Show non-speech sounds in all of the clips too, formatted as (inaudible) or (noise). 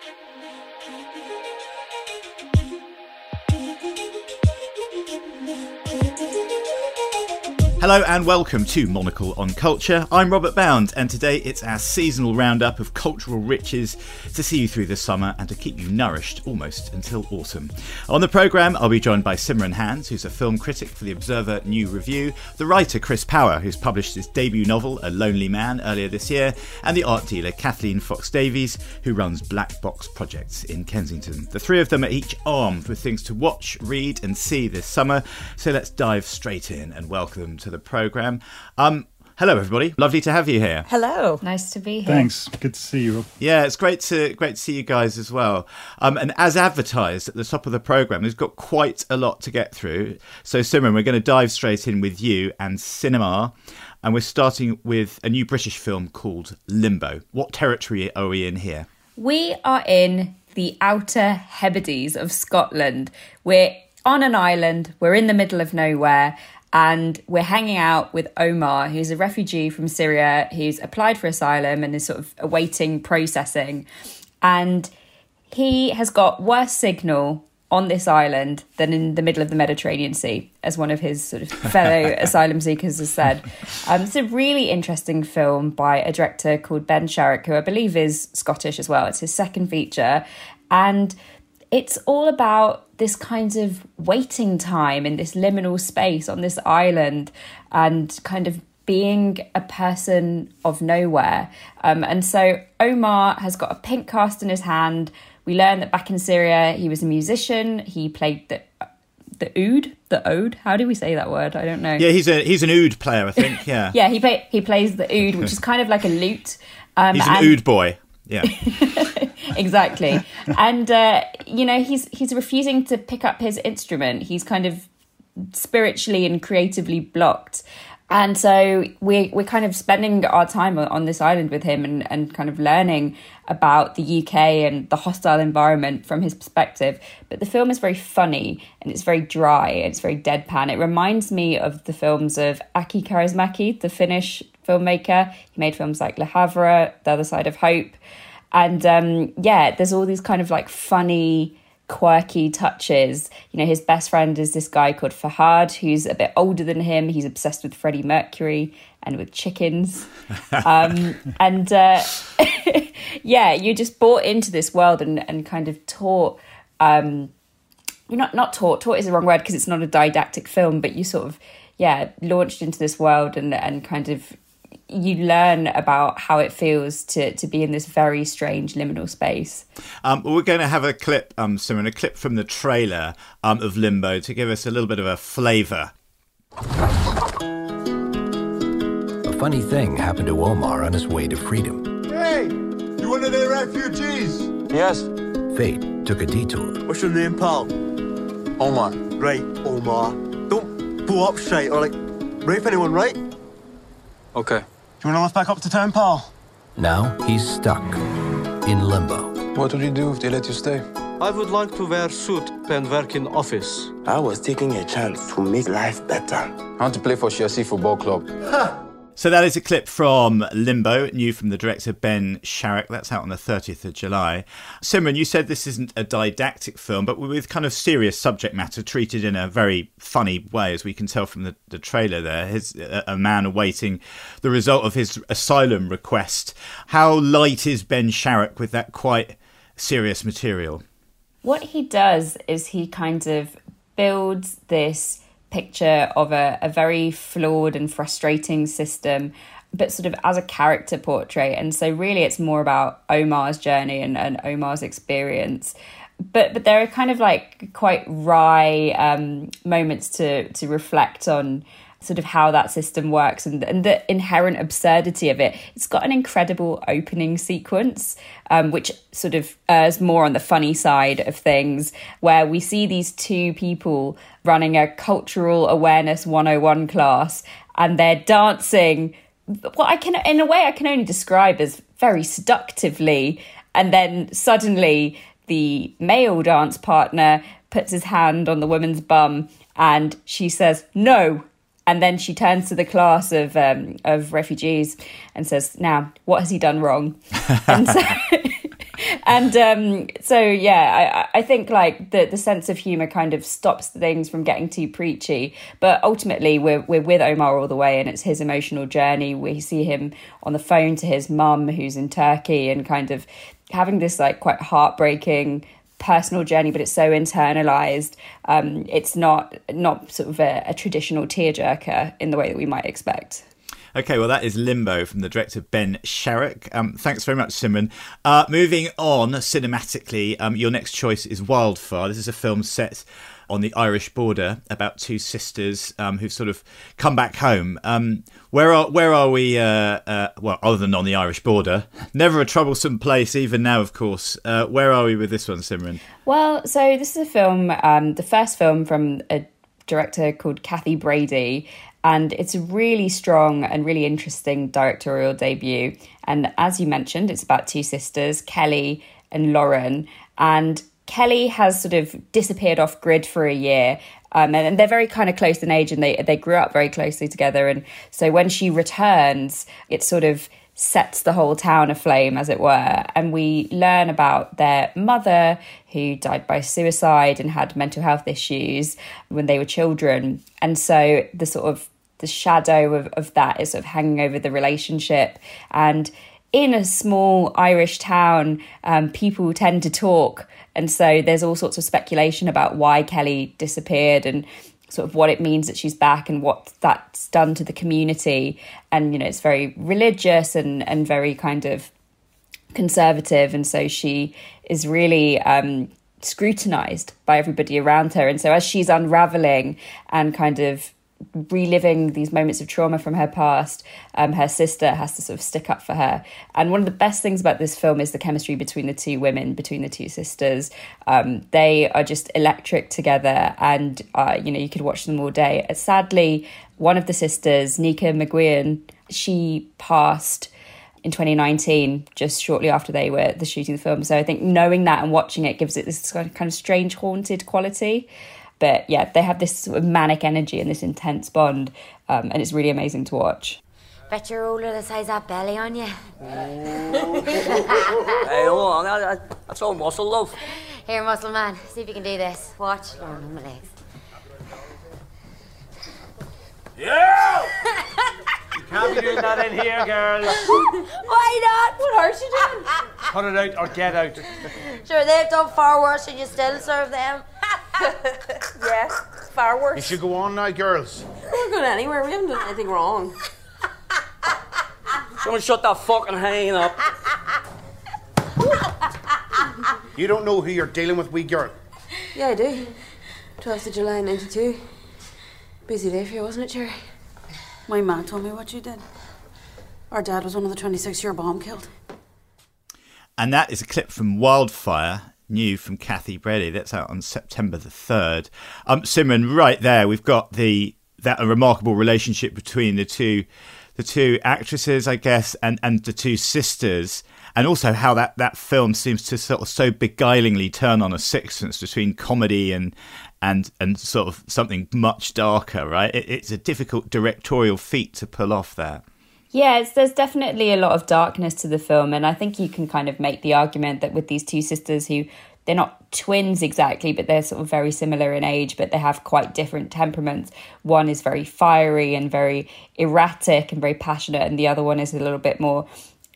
thank you Hello and welcome to Monocle on Culture. I'm Robert Bound, and today it's our seasonal roundup of cultural riches to see you through the summer and to keep you nourished almost until autumn. On the programme, I'll be joined by Simran Hans, who's a film critic for the Observer New Review, the writer Chris Power, who's published his debut novel, A Lonely Man, earlier this year, and the art dealer Kathleen Fox Davies, who runs Black Box Projects in Kensington. The three of them are each armed with things to watch, read, and see this summer, so let's dive straight in and welcome to the program. Um, hello, everybody. Lovely to have you here. Hello. Nice to be here. Thanks. Good to see you. Yeah, it's great to great to see you guys as well. Um, and as advertised at the top of the program, we've got quite a lot to get through. So, Simran, we're going to dive straight in with you and cinema. And we're starting with a new British film called Limbo. What territory are we in here? We are in the Outer Hebrides of Scotland. We're on an island, we're in the middle of nowhere, and we're hanging out with Omar, who's a refugee from Syria who's applied for asylum and is sort of awaiting processing. And he has got worse signal on this island than in the middle of the Mediterranean Sea, as one of his sort of fellow (laughs) asylum seekers has said. Um, it's a really interesting film by a director called Ben Sharrock, who I believe is Scottish as well. It's his second feature. And it's all about this kind of waiting time in this liminal space on this island and kind of being a person of nowhere. Um, and so Omar has got a pink cast in his hand. We learn that back in Syria, he was a musician. He played the the oud, the ode. How do we say that word? I don't know. Yeah, he's a he's an oud player, I think. (laughs) Yeah. yeah, he play, he plays the oud, which is kind of like a lute. Um, he's an and, oud boy. Yeah. (laughs) exactly. and uh, you know, he's he's refusing to pick up his instrument. He's kind of spiritually and creatively blocked. And so we're we're kind of spending our time on this island with him and, and kind of learning about the UK and the hostile environment from his perspective. But the film is very funny and it's very dry it's very deadpan. It reminds me of the films of Aki Kaurismäki, the Finnish filmmaker. He made films like Le Havre, The Other Side of Hope. And um, yeah, there's all these kind of like funny, quirky touches. You know, his best friend is this guy called Fahad, who's a bit older than him. He's obsessed with Freddie Mercury and with chickens. (laughs) Um, and uh, (laughs) yeah, you're just brought into this world and, and kind of taught. Um, you're not not taught. Taught is the wrong word because it's not a didactic film, but you sort of yeah launched into this world and and kind of you learn about how it feels to to be in this very strange liminal space. Um, we're going to have a clip, um, Simran, a clip from the trailer um, of Limbo to give us a little bit of a flavour. A funny thing happened to Omar on his way to freedom. Hey, you one of their refugees? Yes. Fate took a detour. What's your name, pal? Omar. Right, Omar. Don't blow up shite or like rape anyone, right? Okay. Do you want to lift back up to town, pal? Now he's stuck in limbo. What would you do if they let you stay? I would like to wear suit and work in office. I was taking a chance to make life better. I want to play for Chelsea Football Club. So that is a clip from Limbo, new from the director Ben Sharrock. That's out on the 30th of July. Simran, you said this isn't a didactic film, but with kind of serious subject matter treated in a very funny way, as we can tell from the, the trailer there. His, a, a man awaiting the result of his asylum request. How light is Ben Sharrock with that quite serious material? What he does is he kind of builds this picture of a, a very flawed and frustrating system but sort of as a character portrait. And so really it's more about Omar's journey and, and Omar's experience. But but there are kind of like quite wry um, moments to to reflect on sort of how that system works and, and the inherent absurdity of it. It's got an incredible opening sequence, um, which sort of errs more on the funny side of things, where we see these two people running a cultural awareness 101 class and they're dancing what I can, in a way, I can only describe as very seductively. And then suddenly the male dance partner puts his hand on the woman's bum and she says, No, and then she turns to the class of um, of refugees and says, "Now, what has he done wrong?" (laughs) and so, and um, so yeah, I, I think like the the sense of humor kind of stops things from getting too preachy. But ultimately, we're we're with Omar all the way, and it's his emotional journey. We see him on the phone to his mum, who's in Turkey, and kind of having this like quite heartbreaking personal journey, but it's so internalized. Um, it's not not sort of a, a traditional tearjerker in the way that we might expect. Okay, well, that is Limbo from the director Ben Sharrock. Um, thanks very much, Simran. Uh, moving on cinematically, um, your next choice is Wildfire. This is a film set on the Irish border about two sisters um, who've sort of come back home. Um, where are where are we? Uh, uh, well, other than on the Irish border, never a troublesome place. Even now, of course. Uh, where are we with this one, Simran? Well, so this is a film, um, the first film from a director called Cathy Brady, and it's a really strong and really interesting directorial debut. And as you mentioned, it's about two sisters, Kelly and Lauren, and Kelly has sort of disappeared off grid for a year. Um, and, and, they're very kind of close in age and they, they grew up very closely together. And so when she returns, it sort of sets the whole town aflame, as it were. And we learn about their mother, who died by suicide and had mental health issues when they were children. And so the sort of the shadow of, of that is sort of hanging over the relationship. And in a small Irish town, um, people tend to talk. And so there's all sorts of speculation about why Kelly disappeared and sort of what it means that she's back and what that's done to the community. And, you know, it's very religious and, and very kind of conservative. And so she is really um, scrutinized by everybody around her. And so as she's unraveling and kind of reliving these moments of trauma from her past, um, her sister has to sort of stick up for her. And one of the best things about this film is the chemistry between the two women, between the two sisters. Um, they are just electric together, and uh, you know you could watch them all day. Uh, sadly, one of the sisters, Nika McGuigan, she passed in 2019, just shortly after they were the shooting the film. So I think knowing that and watching it gives it this kind of strange haunted quality. But yeah, they have this sort of manic energy and this intense bond, um, and it's really amazing to watch. Bet you're older the size that belly on you. (laughs) hey, hold on, that's all muscle, love. Here, muscle man, see if you can do this. Watch. Oh, on my legs. Yeah! you can't be doing that in here, girls. (laughs) Why not? What are you doing? Cut it out or get out. Sure, they've done far worse and you still serve them. (laughs) yeah, far worse. You should go on now, girls. We're not going anywhere. We haven't done anything wrong. (laughs) Someone shut that fucking hanging up. (laughs) you don't know who you're dealing with, wee girl. Yeah, I do. 12th of July, 92. Busy day for you, wasn't it, Cherry? My man told me what you did. Our dad was one of the 26 year bomb killed. And that is a clip from Wildfire, new from Cathy Brady. That's out on September the third. Um, Simran, right there, we've got the that a remarkable relationship between the two the two actresses, I guess, and and the two sisters, and also how that that film seems to sort of so beguilingly turn on a sixpence between comedy and and and sort of something much darker. Right? It, it's a difficult directorial feat to pull off there. Yeah, there's definitely a lot of darkness to the film, and I think you can kind of make the argument that with these two sisters who they're not twins exactly, but they're sort of very similar in age, but they have quite different temperaments. One is very fiery and very erratic and very passionate, and the other one is a little bit more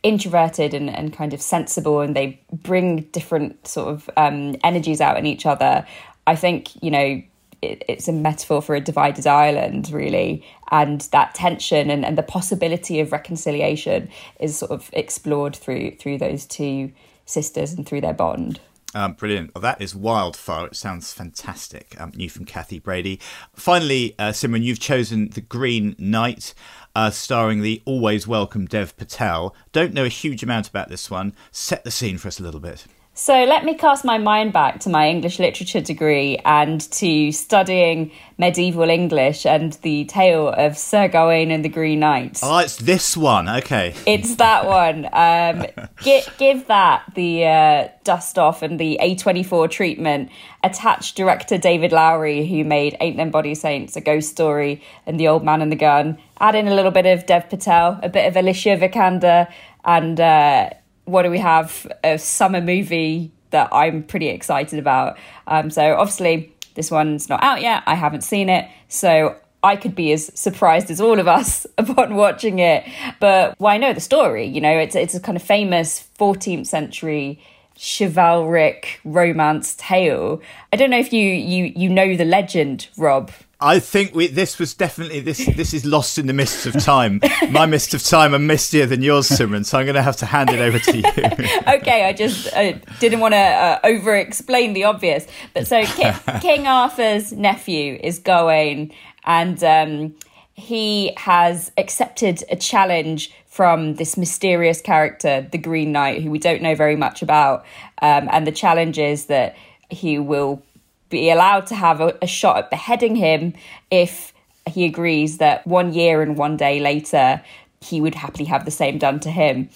introverted and, and kind of sensible, and they bring different sort of um, energies out in each other. I think, you know, it, it's a metaphor for a divided island, really. And that tension and, and the possibility of reconciliation is sort of explored through through those two sisters and through their bond. Um, brilliant. Well, that is Wildfire. It sounds fantastic. Um, new from Cathy Brady. Finally, uh, Simran, you've chosen The Green Knight, uh, starring the always welcome Dev Patel. Don't know a huge amount about this one. Set the scene for us a little bit. So let me cast my mind back to my English literature degree and to studying medieval English and the tale of Sir Gawain and the Green Knight. Oh, it's this one. Okay. It's that one. Um, (laughs) give, give that the uh, dust off and the A24 treatment. Attach director David Lowery, who made Ain't Them Body Saints, A Ghost Story, and The Old Man and the Gun. Add in a little bit of Dev Patel, a bit of Alicia Vikander, and... Uh, what do we have? A summer movie that I'm pretty excited about. Um, so obviously this one's not out yet. I haven't seen it, so I could be as surprised as all of us (laughs) upon watching it. But why know the story? You know, it's it's a kind of famous 14th century chivalric romance tale. I don't know if you you you know the legend, Rob. I think we, this was definitely this. This is lost in the mists of time. My (laughs) mists of time are mistier than yours, Simran. So I'm going to have to hand it over to you. (laughs) okay, I just uh, didn't want to uh, over-explain the obvious. But so King, (laughs) King Arthur's nephew is Gawain, and um, he has accepted a challenge from this mysterious character, the Green Knight, who we don't know very much about. Um, and the challenge is that he will be allowed to have a, a shot at beheading him if he agrees that one year and one day later he would happily have the same done to him.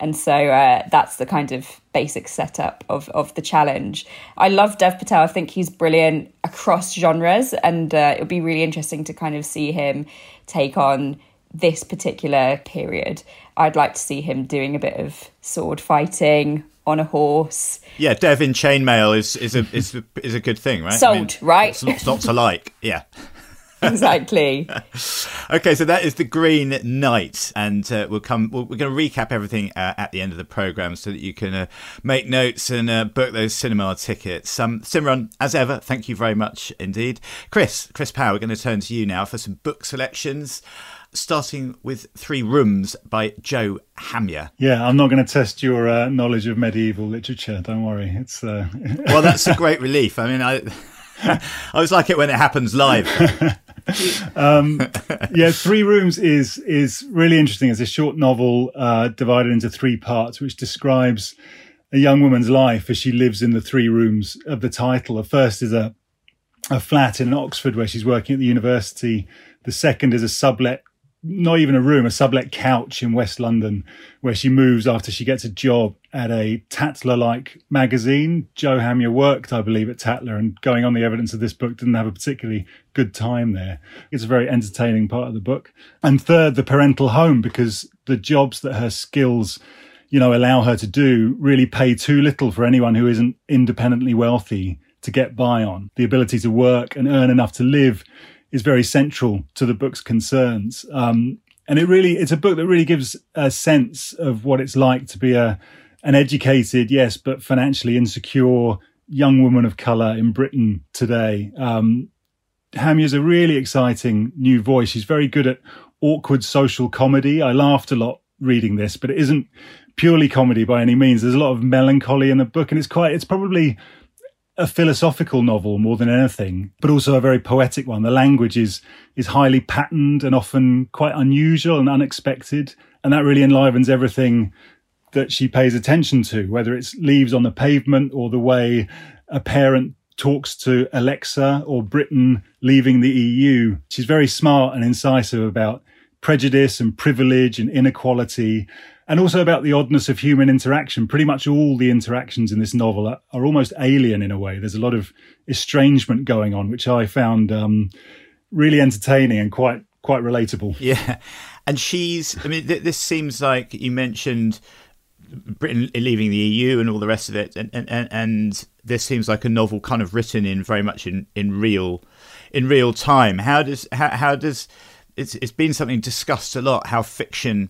And so uh, that's the kind of basic setup of, of the challenge. I love Dev Patel. I think he's brilliant across genres, and uh, it'll be really interesting to kind of see him take on this particular period. I'd like to see him doing a bit of sword fighting on a horse. Yeah, Dev in chainmail is is a is a, is a good thing, right? Sold, I mean, right? It's not, not to like. Yeah. (laughs) (laughs) exactly. okay, so that is the Green Knight, and uh, we'll come. we are going to recap everything uh, at the end of the program so that you can uh, make notes and uh, book those cinema tickets. Um, Simran, as ever, thank you very much indeed. Chris, Chris Power, we're going to turn to you now for some book selections starting with Three Rooms by Jo Hamya. Yeah, I'm not going to test your uh, knowledge of medieval literature. Don't worry. It's uh... (laughs) well, that's a great relief. I mean, I (laughs) I was like it when it happens live. (laughs) um, yeah, Three Rooms is is really interesting. It's a short novel uh, divided into three parts, which describes a young woman's life as she lives in the three rooms of the title. The first is a a flat in Oxford where she's working at the university. The second is a sublet not even a room, a sublet couch in West London, where she moves after she gets a job at a Tatler like magazine. Jo Hamya worked, I believe, at Tatler, and going on the evidence of this book, didn't have a particularly good time there. It's a very entertaining part of the book. And third, the parental home, because the jobs that her skills, you know, allow her to do really pay too little for anyone who isn't independently wealthy to get by on. The ability to work and earn enough to live is very central to the book's concerns. Um, and it really, it's a book that really gives a sense of what it's like to be a, an educated, yes, but financially insecure young woman of color in Britain today. Um, is a really exciting new voice. She's very good at awkward social comedy. I laughed a lot reading this, but it isn't purely comedy by any means. There's a lot of melancholy in the book and it's quite, it's probably a philosophical novel more than anything, but also a very poetic one. The language is is highly patterned and often quite unusual and unexpected, and that really enlivens everything that she pays attention to, whether it's leaves on the pavement or the way a parent talks to Alexa or Britain leaving the EU. She's very smart and incisive about prejudice and privilege and inequality and also about the oddness of human interaction. Pretty much all the interactions in this novel are, are almost alien in a way. There's a lot of estrangement going on, which I found um, really entertaining and quite quite relatable. (laughs) Yeah, and she's. I mean, th- this seems like you mentioned. Britain leaving the EU and all the rest of it, and, and and this seems like a novel kind of written in very much in, in real in real time. How does how, how does it's it's been something discussed a lot how fiction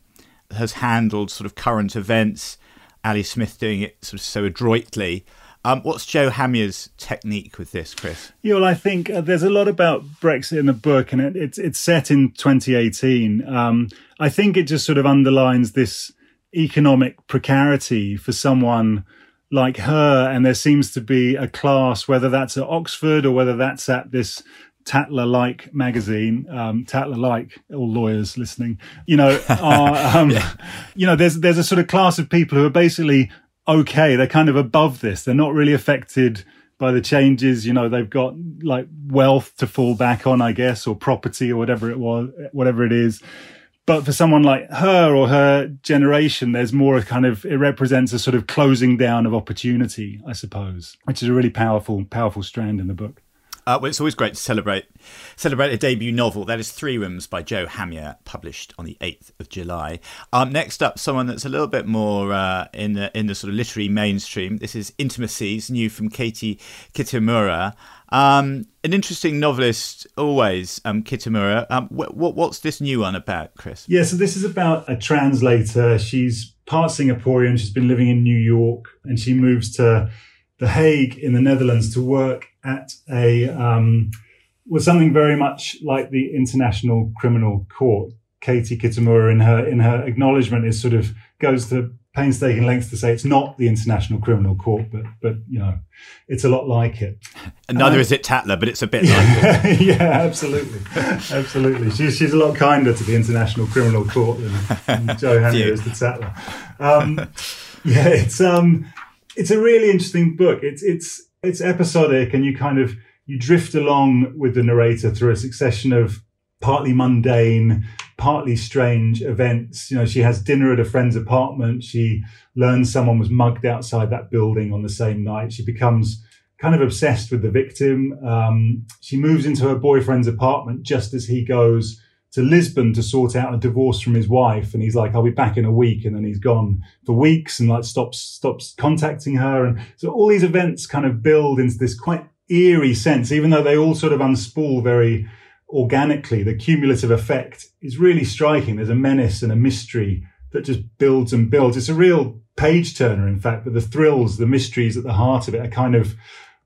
has handled sort of current events. Ali Smith doing it sort of so adroitly. Um, what's Jo Hamya's technique with this, Chris? Yeah, well, I think uh, there's a lot about Brexit in the book, and it, it's it's set in 2018. Um, I think it just sort of underlines this economic precarity for someone like her, and there seems to be a class, whether that's at Oxford or whether that's at this Tatler like magazine, um, Tatler like all lawyers listening, you know, are, (laughs) um, yeah. you know, there's, there's a sort of class of people who are basically okay. They're kind of above this. They're not really affected by the changes. You know, they've got like wealth to fall back on, I guess, or property or whatever it was, whatever it is. But for someone like her or her generation, there's more a kind of, it represents a sort of closing down of opportunity, I suppose, which is a really powerful, powerful strand in the book. Uh, well, it's always great to celebrate celebrate a debut novel. That is Three Rooms by Jo Hamya, published on the eighth of July. Um, next up, someone that's a little bit more uh, in the in the sort of literary mainstream. This is Intimacies, new from Katie Kitamura. Um, an interesting novelist, always, um, Kitamura. Um, what, what's this new one about, Chris? Yeah, so this is about a translator. She's part Singaporean. She's been living in New York, and she moves to The Hague in the Netherlands to work at a um, was something very much like the International Criminal Court. Katie Kitamura, in her in her acknowledgement, is sort of goes to painstaking lengths to say it's not the International Criminal Court, but but you know, it's a lot like it. And neither um, is it Tatler, but it's a bit like it. (laughs) yeah, absolutely, absolutely. She's she's a lot kinder to the International Criminal Court than, than (laughs) Jo Hamya is to Tatler. Um, (laughs) yeah, it's um, it's a really interesting book. It's it's it's episodic, and you kind of you drift along with the narrator through a succession of partly mundane, partly strange events. You know, she has dinner at a friend's apartment. She learns someone was mugged outside that building on the same night. She becomes kind of obsessed with the victim. Um, she moves into her boyfriend's apartment just as he goes to Lisbon to sort out a divorce from his wife. And he's like, I'll be back in a week. And then he's gone for weeks and like stops, stops contacting her. And so all these events kind of build into this quite eerie sense, even though they all sort of unspool very organically. The cumulative effect is really striking. There's a menace and a mystery that just builds and builds. It's a real page turner, in fact, but the thrills, the mysteries at the heart of it are kind of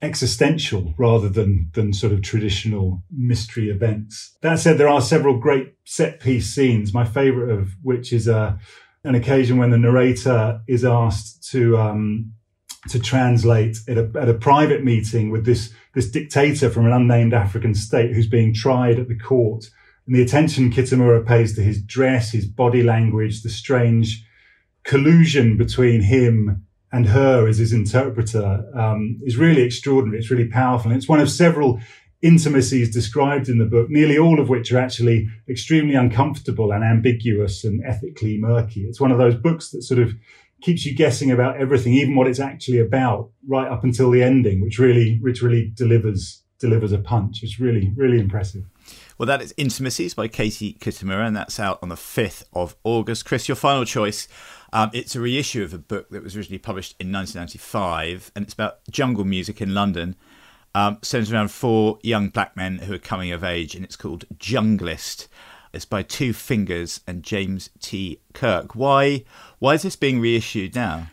existential rather than than sort of traditional mystery events. That said, there are several great set piece scenes. My favourite of which is a uh, an occasion when the narrator is asked to um, to translate at a, at a private meeting with this this dictator from an unnamed African state who's being tried at the court. And the attention Kitamura pays to his dress, his body language, the strange collusion between him and her as his interpreter um, is really extraordinary. It's really powerful. And it's one of several intimacies described in the book, nearly all of which are actually extremely uncomfortable and ambiguous and ethically murky. It's one of those books that sort of keeps you guessing about everything, even what it's actually about, right up until the ending, which really, which really delivers delivers a punch. It's really, really impressive. Well, that is Intimacies by Katie Kitamura, and that's out on the 5th of August. Chris, your final choice um, it's a reissue of a book that was originally published in 1995, and it's about jungle music in London. Um, centers around four young black men who are coming of age, and it's called Junglist. It's by Two Fingers and James T. Kirk. Why? Why is this being reissued now?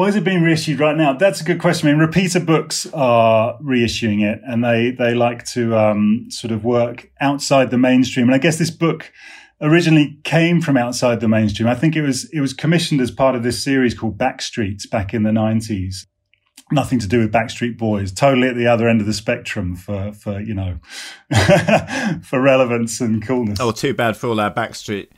Why is it being reissued right now? That's a good question. I mean, repeater books are reissuing it, and they they like to um, sort of work outside the mainstream. And I guess this book originally came from outside the mainstream. I think it was it was commissioned as part of this series called Backstreets back in the nineties. Nothing to do with Backstreet Boys. Totally at the other end of the spectrum for for you know (laughs) for relevance and coolness. Oh, too bad for all our Backstreet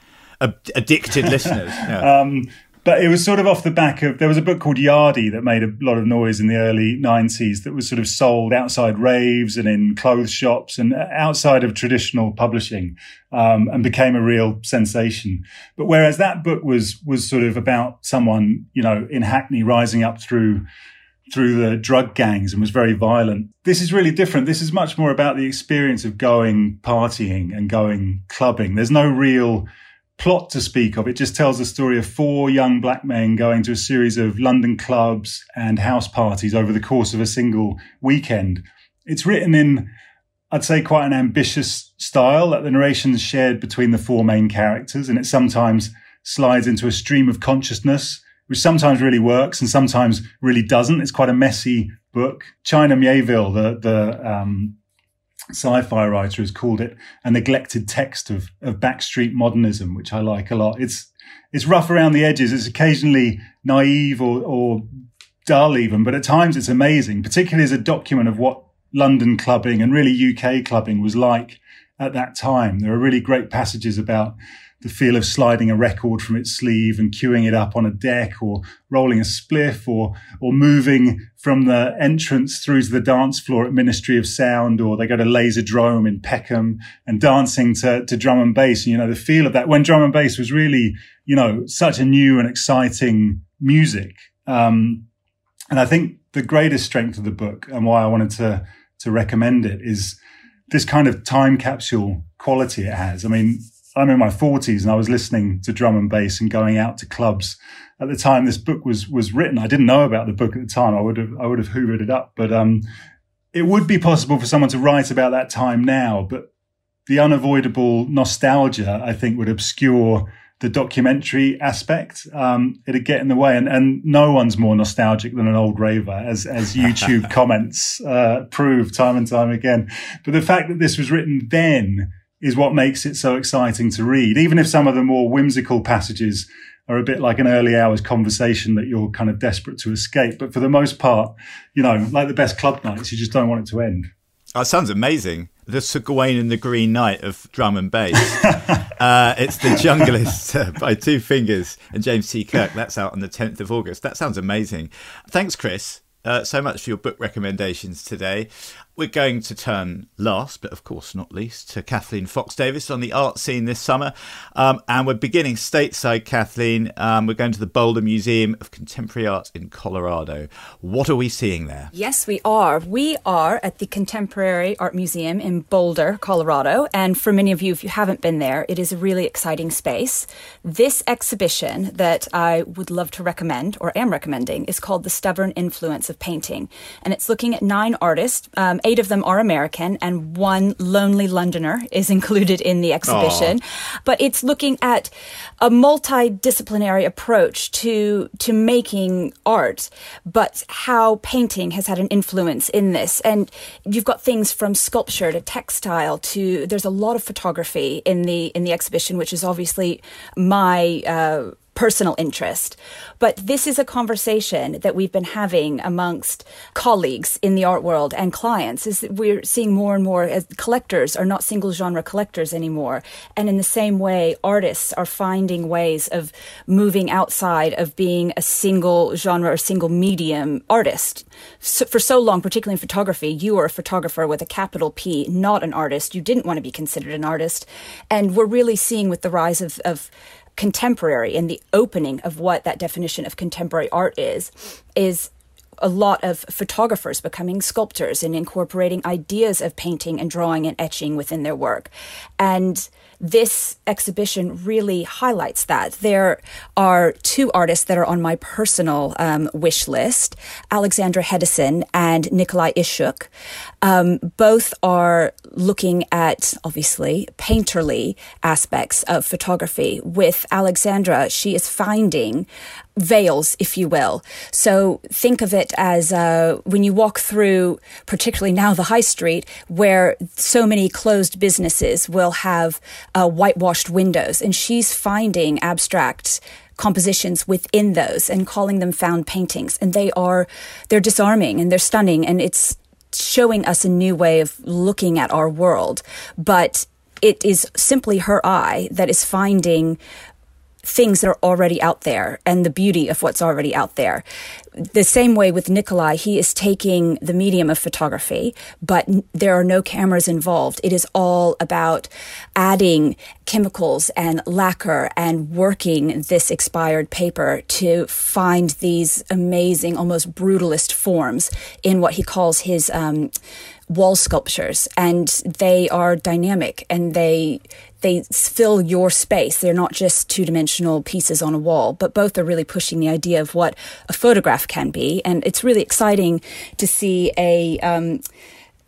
addicted listeners. (laughs) Yeah. Um, but it was sort of off the back of there was a book called Yardie that made a lot of noise in the early 90s that was sort of sold outside raves and in clothes shops and outside of traditional publishing um, and became a real sensation but whereas that book was was sort of about someone you know in hackney rising up through through the drug gangs and was very violent. This is really different. This is much more about the experience of going partying and going clubbing. There's no real plot to speak of. It just tells the story of four young black men going to a series of London clubs and house parties over the course of a single weekend. It's written in, I'd say, quite an ambitious style that the narration is shared between the four main characters, and it sometimes slides into a stream of consciousness, which sometimes really works and sometimes really doesn't. It's quite a messy book. China Miéville, the the um, sci-fi writer has called it a neglected text of, of backstreet modernism, which I like a lot. It's it's rough around the edges. It's occasionally naive or, or dull even, but at times it's amazing, particularly as a document of what London clubbing and really UK clubbing was like at that time. There are really great passages about the feel of sliding a record from its sleeve and queuing it up on a deck or rolling a spliff or, or moving from the entrance through to the dance floor at Ministry of Sound or they go to Laserdrome in Peckham and dancing to, to drum and bass. And, you know, the feel of that when drum and bass was really, you know, such a new and exciting music. Um, and I think the greatest strength of the book and why I wanted to to recommend it is this kind of time capsule quality it has. I mean, I'm in my 40s and I was listening to drum and bass and going out to clubs at the time this book was was written. I didn't know about the book at the time. I would have I would have hoovered it up, but um, it would be possible for someone to write about that time now. But the unavoidable nostalgia, I think, would obscure the documentary aspect. Um, it'd get in the way, and, and no one's more nostalgic than an old raver, as as (laughs) YouTube comments uh, prove time and time again. But the fact that this was written then is what makes it so exciting to read, even if some of the more whimsical passages are a bit like an early hours conversation that you're kind of desperate to escape. But for the most part, you know, like the best club nights, you just don't want it to end. That sounds amazing. The Sir Gawain and the Green Knight of drum and bass. (laughs) uh, it's The Junglist uh, by Two Fingers and James T. Kirk. That's out on the 10th of August. That sounds amazing. Thanks, Chris. Uh, so much for your book recommendations today. We're going to turn last, but of course not least, to Kathleen Fox Davies on the art scene this summer. Um, and we're beginning stateside, Kathleen. Um, we're going to the Boulder Museum of Contemporary Art in Colorado. What are we seeing there? Yes, we are. We are at the Contemporary Art Museum in Boulder, Colorado. And for many of you, if you haven't been there, it is a really exciting space. This exhibition that I would love to recommend, or am recommending, is called The Stubborn Influence of Painting. And it's looking at nine artists. Um, eight of them are American, and one lonely Londoner is (laughs) included in the exhibition. Aww. But it's looking at a multidisciplinary approach to to making art, but how painting has had an influence in this. And you've got things from sculpture to textile to there's a lot of photography in the in the exhibition, which is obviously my uh, personal interest. But this is a conversation that we've been having amongst colleagues in the art world and clients is that we're seeing more and more as collectors are not single genre collectors anymore. And in the same way, artists are finding ways of moving outside of being a single genre or single medium artist. So for so long, particularly in photography, you were a photographer with a capital P, not an artist. You didn't want to be considered an artist. And we're really seeing with the rise of, of contemporary and the opening of what that definition of contemporary art is, is a lot of photographers becoming sculptors and incorporating ideas of painting and drawing and etching within their work. And this exhibition really highlights that. There are two artists that are on my personal um, wish list Alexandra Hedison and Nikolai Ishchuk. Um, both are looking at, obviously, painterly aspects of photography. With Alexandra, she is finding veils, if you will. So think of it as uh, when you walk through, particularly now the high street, where so many closed businesses will have uh, whitewashed windows, and she's finding abstract compositions within those and calling them found paintings and they are they're disarming and they're stunning and it's showing us a new way of looking at our world but it is simply her eye that is finding things that are already out there and the beauty of what's already out there. The same way with Nikolai, he is taking the medium of photography, but there are no cameras involved. It is all about adding chemicals and lacquer and working this expired paper to find these amazing, almost brutalist forms in what he calls his um, wall sculptures and they are dynamic and they they fill your space. They're not just two dimensional pieces on a wall, but both are really pushing the idea of what a photograph can be. And it's really exciting to see a, um,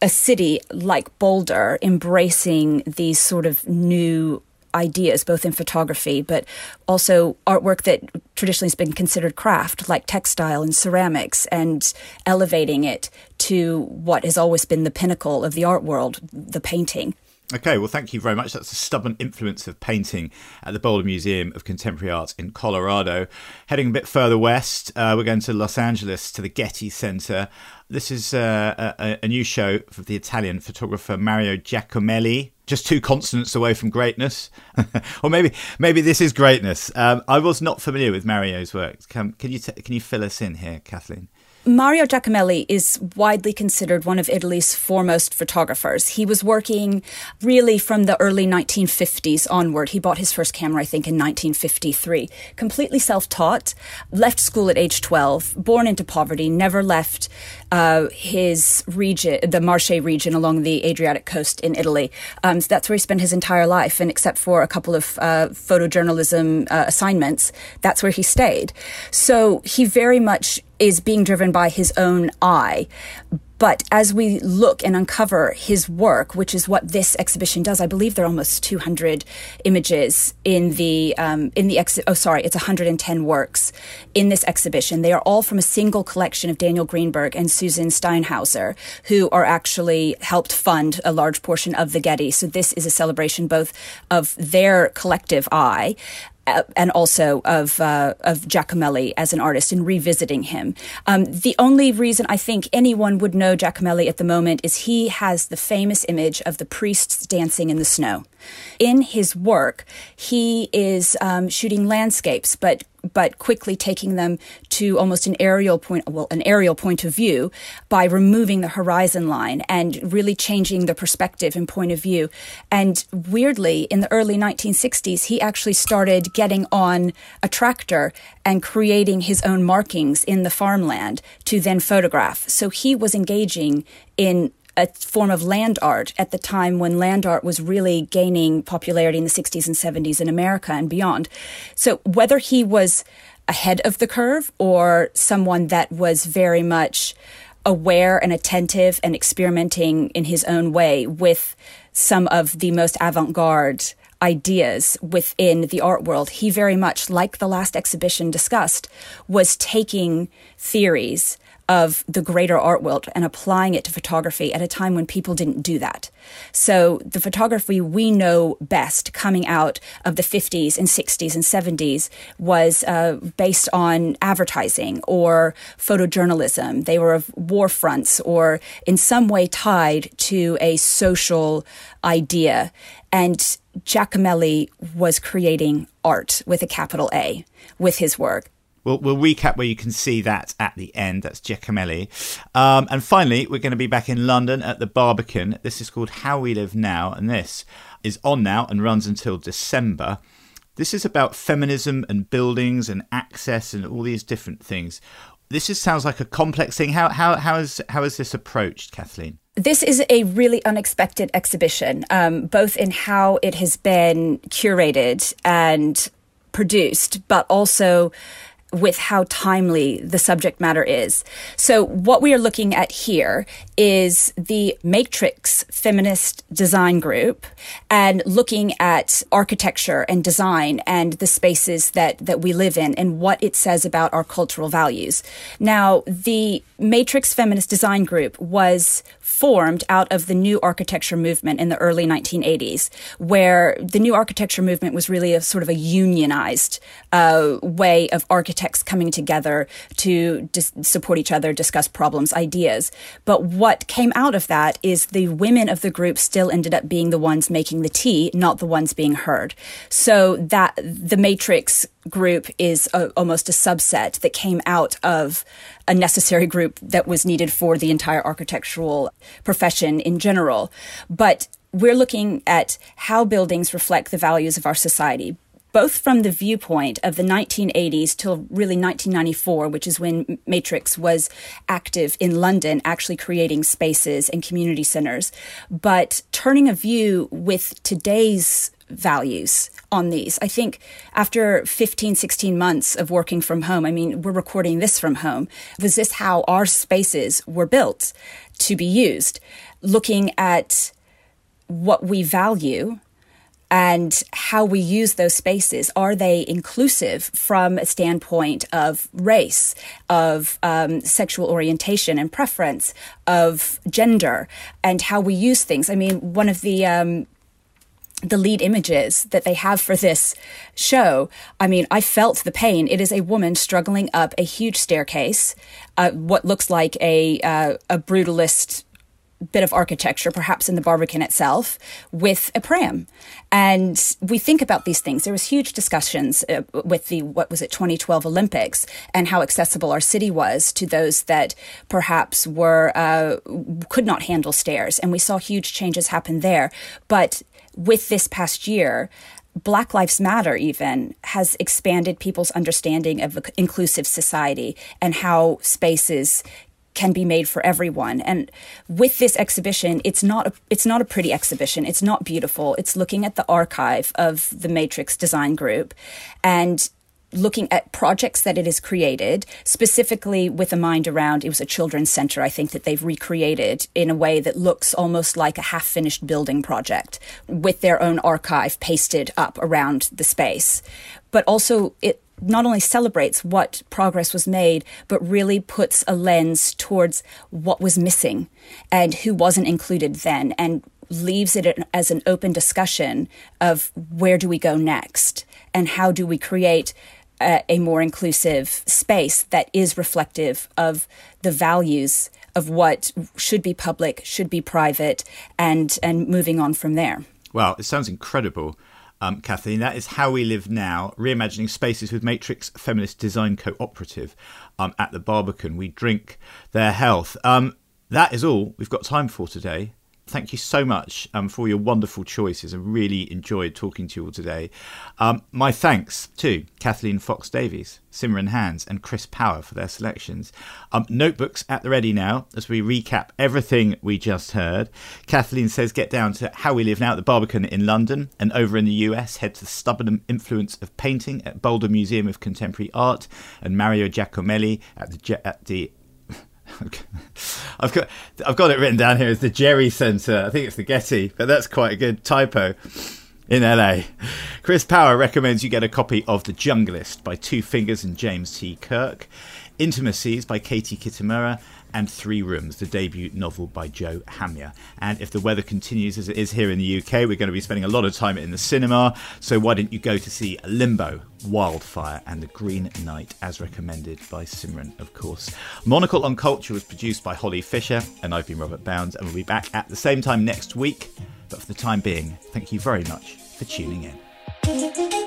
a city like Boulder embracing these sort of new ideas, both in photography, but also artwork that traditionally has been considered craft, like textile and ceramics, and elevating it to what has always been the pinnacle of the art world, the painting. Okay, well, thank you very much. That's the stubborn influence of painting at the Boulder Museum of Contemporary Art in Colorado. Heading a bit further west, uh, we're going to Los Angeles to the Getty Center. This is uh, a, a, new show for the Italian photographer Mario Giacomelli. Just two consonants away from greatness, (laughs) or maybe maybe this is greatness. Um, I was not familiar with Mario's work. Can, can you t- can you fill us in here, Kathleen? Mario Giacomelli is widely considered one of Italy's foremost photographers. He was working really from the early 1950s onward. He bought his first camera, I think, in 1953. Completely self taught, left school at age 12, born into poverty, never left uh, his region, the Marche region along the Adriatic coast in Italy. Um, so that's where he spent his entire life, and except for a couple of uh, photojournalism uh, assignments, that's where he stayed. So he very much is being driven by his own eye. But as we look and uncover his work, which is what this exhibition does, I believe there are almost 200 images in the um, in the ex- oh sorry, it's 110 works in this exhibition. They are all from a single collection of Daniel Greenberg and Susan Steinhauser, who are actually helped fund a large portion of the Getty. So this is a celebration both of their collective eye and also of uh, of Giacomelli as an artist and revisiting him. Um, the only reason I think anyone would know Giacomelli at the moment is he has the famous image of the priests dancing in the snow. In his work, he is um, shooting landscapes, but but quickly taking them to almost an aerial point, well, an aerial point of view by removing the horizon line and really changing the perspective and point of view. And weirdly, in the early 1960s, he actually started getting on a tractor and creating his own markings in the farmland to then photograph. So he was engaging in a form of land art at the time when land art was really gaining popularity in the 60s and 70s in America and beyond. So whether he was ahead of the curve or someone that was very much aware and attentive and experimenting in his own way with some of the most avant-garde ideas within the art world. He very much, like the last exhibition discussed, was taking theories of the greater art world and applying it to photography at a time when people didn't do that. So the photography we know best coming out of the 50s and 60s and 70s was uh, based on advertising or photojournalism. They were of war fronts or in some way tied to a social idea. And Giacomelli was creating art with a capital A with his work. We'll, we'll recap where you can see that at the end. That's Giacomelli. Um, and finally, we're going to be back in London at the Barbican. This is called How We Live Now, and this is on now and runs until December. This is about feminism and buildings and access and all these different things. This just sounds like a complex thing. How, how, how, is, how is this approached, Kathleen? This is a really unexpected exhibition, um, both in how it has been curated and produced, but also with how timely the subject matter is. So, what we are looking at here is the Matrix Feminist Design Group and looking at architecture and design and the spaces that, that we live in and what it says about our cultural values. Now, the Matrix Feminist Design Group was formed out of the new architecture movement in the early 1980s, where the new architecture movement was really a sort of a unionized uh, way of architects coming together to dis- support each other, discuss problems, ideas. But what came out of that is the women of the group still ended up being the ones making the tea, not the ones being heard. So that the Matrix group is a, almost a subset that came out of a necessary group that was needed for the entire architectural profession in general. But we're looking at how buildings reflect the values of our society, both from the viewpoint of the 1980s till really 1994, which is when Matrix was active in London, actually creating spaces and community centers, but turning a view with today's values on these. I think after 15, 16 months of working from home, I mean, we're recording this from home. Was this how our spaces were built to be used? Looking at what we value and how we use those spaces. Are they inclusive from a standpoint of race, of um, sexual orientation and preference, of gender, and how we use things? I mean, one of the um, the lead images that they have for this show, I mean, I felt the pain. It is a woman struggling up a huge staircase, uh, what looks like a uh, a brutalist bit of architecture, perhaps in the Barbican itself, with a pram. And we think about these things. There was huge discussions uh, with the what was it 2012 Olympics and how accessible our city was to those that perhaps were uh, could not handle stairs. And we saw huge changes happen there. But with this past year, Black Lives Matter even has expanded people's understanding of inclusive society and how spaces can be made for everyone. And with this exhibition, it's not a, it's not a pretty exhibition. It's not beautiful. It's looking at the archive of the Matrix Design Group and looking at projects that it has created, specifically with a mind around it was a children's center, I think, that they've recreated in a way that looks almost like a half finished building project with their own archive pasted up around the space. But also, it not only celebrates what progress was made, but really puts a lens towards what was missing and who wasn't included then and leaves it as an open discussion of where do we go next and how do we create a, a more inclusive space that is reflective of the values of what should be public, should be private, and and moving on from there. Well, it sounds incredible. Um, Kathleen, that is How We Live Now, reimagining spaces with Matrix Feminist Design Cooperative um, at the Barbican. We drink their health. Um, that is all we've got time for today thank you so much um, for your wonderful choices. I really enjoyed talking to you all today. Um, my thanks to Kathleen Fox Davies, Simran Hands, and Chris Power for their selections. Um, notebooks at the ready now as we recap everything we just heard. Kathleen says get down to How We Live Now at the Barbican in London and over in the US, head to the Stubborn Influence of Painting at Boulder Museum of Contemporary Art and Mario Giacomelli at the, at the I've got I've got it written down here as the Jerry Centre. I think it's the Getty, but that's quite a good typo. In LA, Chris Power recommends you get a copy of The Junglist by Two Fingers and James T. Kirk, Intimacies by Katie Kitamura, and Three Rooms, the debut novel by Jo Hamya. And if the weather continues as it is here in the UK, we're going to be spending a lot of time in the cinema. So why didn't you go to see Limbo, Wildfire, and The Green Knight, as recommended by Simran, of course. Monocle on Culture was produced by Holly Fisher, and I've been Robert Bounds, and we'll be back at the same time next week. But for the time being, thank you very much for tuning in.